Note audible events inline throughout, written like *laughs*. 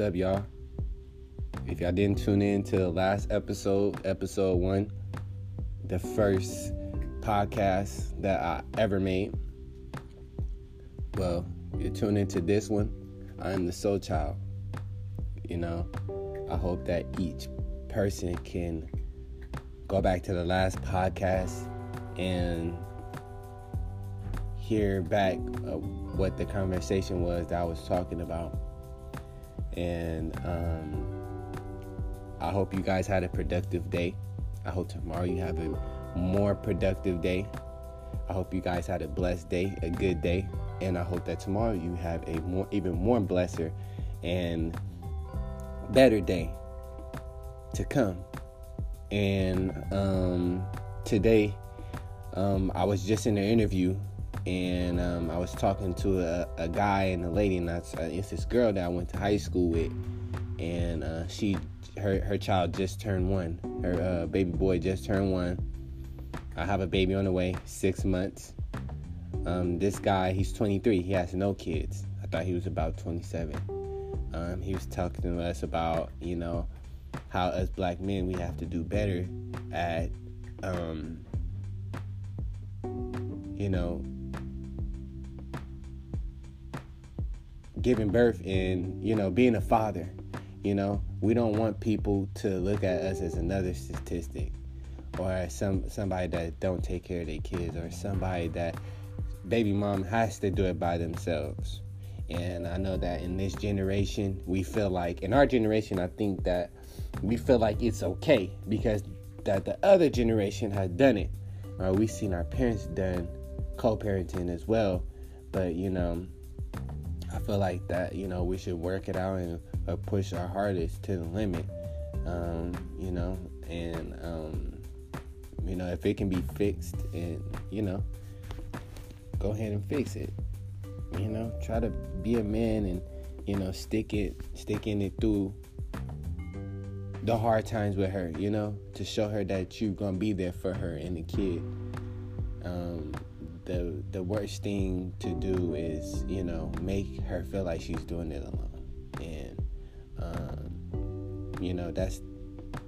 Up, y'all? If y'all didn't tune in to the last episode, episode one, the first podcast that I ever made, well, you're tuned into this one. I am the soul child. You know, I hope that each person can go back to the last podcast and hear back uh, what the conversation was that I was talking about. And um, I hope you guys had a productive day. I hope tomorrow you have a more productive day. I hope you guys had a blessed day, a good day, and I hope that tomorrow you have a more, even more blesser and better day to come. And um, today, um, I was just in an interview and um, I was talking to a, a, guy and a lady, and that's, uh, it's this girl that I went to high school with, and uh, she, her, her child just turned one. Her uh, baby boy just turned one. I have a baby on the way, six months. Um, this guy, he's 23. He has no kids. I thought he was about 27. Um, he was talking to us about, you know, how us black men we have to do better at, um, you know, giving birth and you know being a father you know? We don't want people to look at us as another statistic or some somebody that don't take care of their kids or somebody that baby mom has to do it by themselves. And i know that in this generation we feel like in our generation i think that we feel like it's okay because that the other generation has done it. Or we've seen our parents done co-parenting as well but you know I feel like that you know we should work it out and uh, push our hardest to the limit. Um, you know, and um, you know if it can be fixed, and you know, go ahead and fix it. You know, try to be a man and you know stick it, stick in it through the hard times with her. You know, to show her that you're gonna be there for her and the kid. Um, the the worst thing to do is you know make her feel like she's doing it alone. And um, you know that's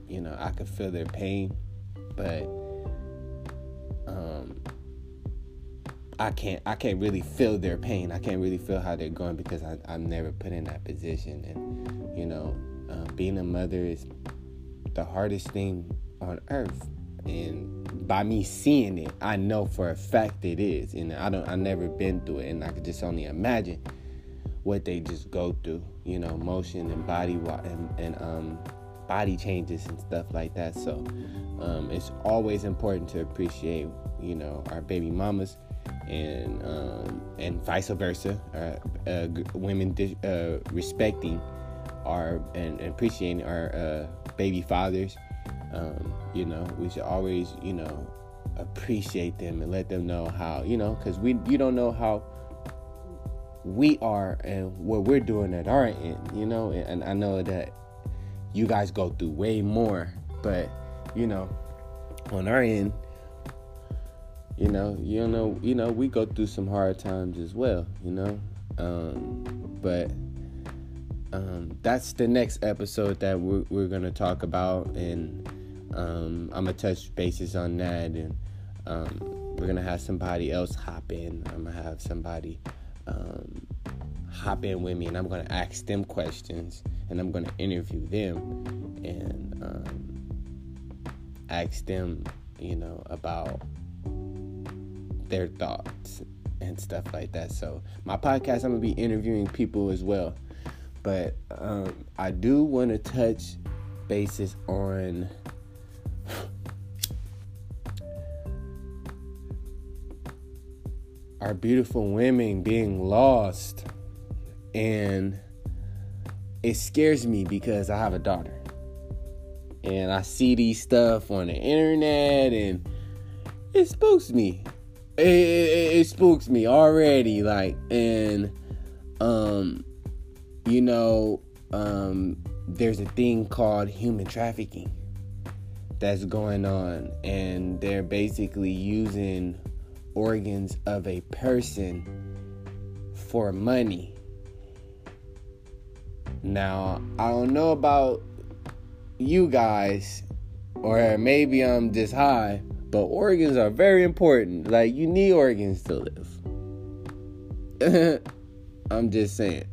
you know i could feel their pain but um, i can't i can't really feel their pain. I can't really feel how they're going because I, i've never put in that position. And you know uh, being a mother is the hardest thing on earth and by me seeing it, I know for a fact it is. And I don't, I never been through it, and I could just only imagine what they just go through. You know, motion and body and, and um, body changes and stuff like that. So um, it's always important to appreciate, you know, our baby mamas and um, and vice versa. Uh, uh, women uh, respecting our and appreciating our uh, baby fathers um, you know, we should always, you know, appreciate them and let them know how, you know, because we you don't know how we are and what we're doing at our end, you know, and I know that you guys go through way more, but you know, on our end, you know, you know, you know, we go through some hard times as well, you know, um, but um, that's the next episode that we're, we're gonna talk about and um, I'm gonna touch bases on that, and um, we're gonna have somebody else hop in. I'm gonna have somebody um, hop in with me, and I'm gonna ask them questions, and I'm gonna interview them, and um, ask them, you know, about their thoughts and stuff like that. So my podcast, I'm gonna be interviewing people as well, but um, I do want to touch bases on our beautiful women being lost. And it scares me because I have a daughter. And I see these stuff on the internet and it spooks me. It, it, it spooks me already. Like, and, um, you know, um, there's a thing called human trafficking that's going on, and they're basically using organs of a person for money. Now, I don't know about you guys, or maybe I'm just high, but organs are very important. Like, you need organs to live. *laughs* I'm just saying.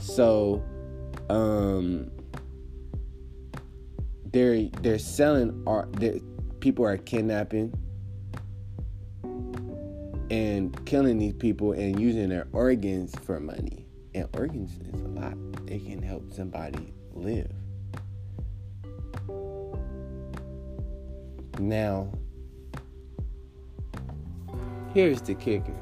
So, um, they're they're selling art. They're, people are kidnapping and killing these people and using their organs for money. And organs is a lot. It can help somebody live. Now, here's the kicker.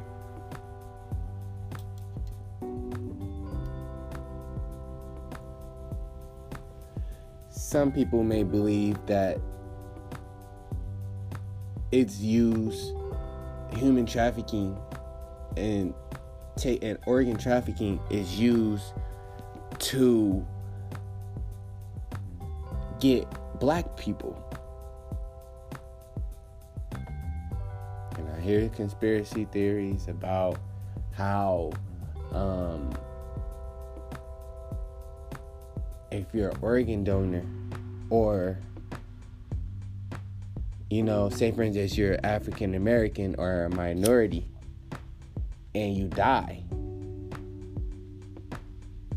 Some people may believe that it's used human trafficking and take and organ trafficking is used to get black people. And I hear conspiracy theories about how um, if you're an organ donor or you know, say for instance you're African American or a minority and you die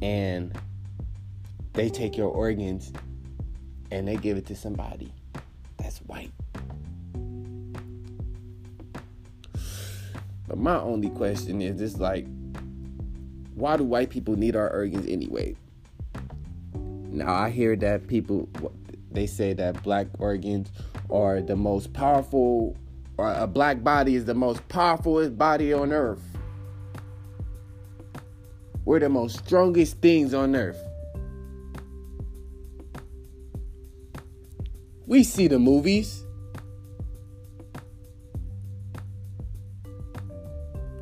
and they take your organs and they give it to somebody that's white. But my only question is this like why do white people need our organs anyway? Now I hear that people they say that black organs are the most powerful, or a black body is the most powerful body on earth. We're the most strongest things on earth. We see the movies.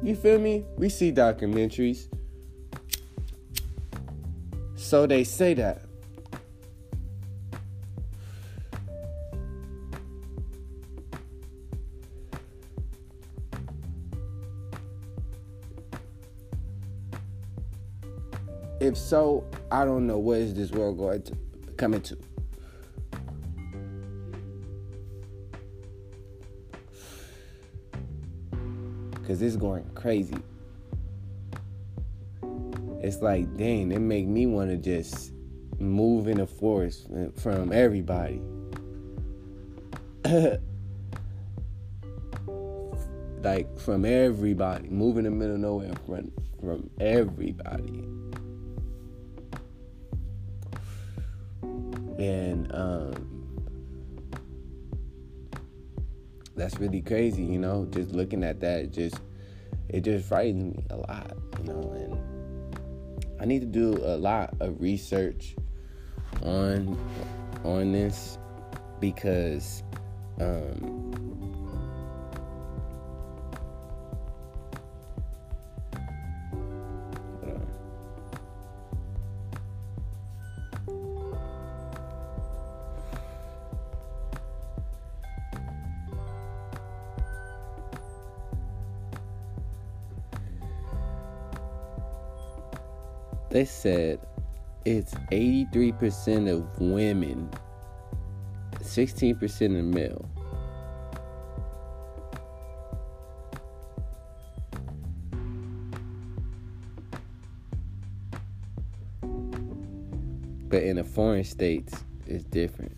You feel me? We see documentaries. So they say that. If so, I don't know what is this world going to coming to. Cause it's going crazy. It's like, dang, it make me want to just move in the forest from everybody. *laughs* like from everybody, move in the middle of nowhere from from everybody. And um, that's really crazy you know just looking at that just it just frightens me a lot you know and i need to do a lot of research on on this because um, they said it's 83% of women, 16% of male. But in the foreign states, it's different.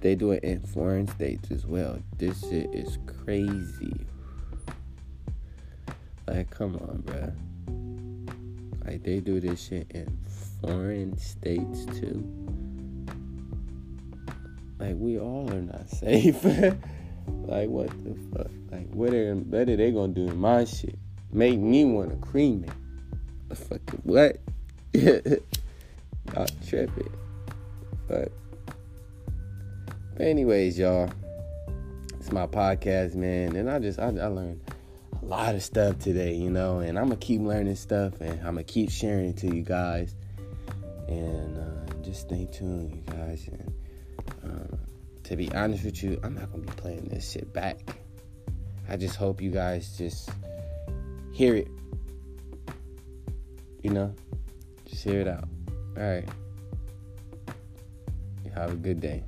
They do it in foreign states as well. This shit is crazy. Come on, bro. Like, they do this shit in foreign states too. Like, we all are not *laughs* safe. like, what the fuck? Like, what are, what are they gonna do in my shit? Make me wanna cream it. Fucking what? *laughs* y'all tripping. But, but anyways, y'all. It's my podcast, man. And I just, I, I learned a lot of stuff today, you know, and I'm gonna keep learning stuff and I'm gonna keep sharing it to you guys. And uh, just stay tuned, you guys. And uh, to be honest with you, I'm not gonna be playing this shit back. I just hope you guys just hear it you know, just hear it out. All right. Have a good day.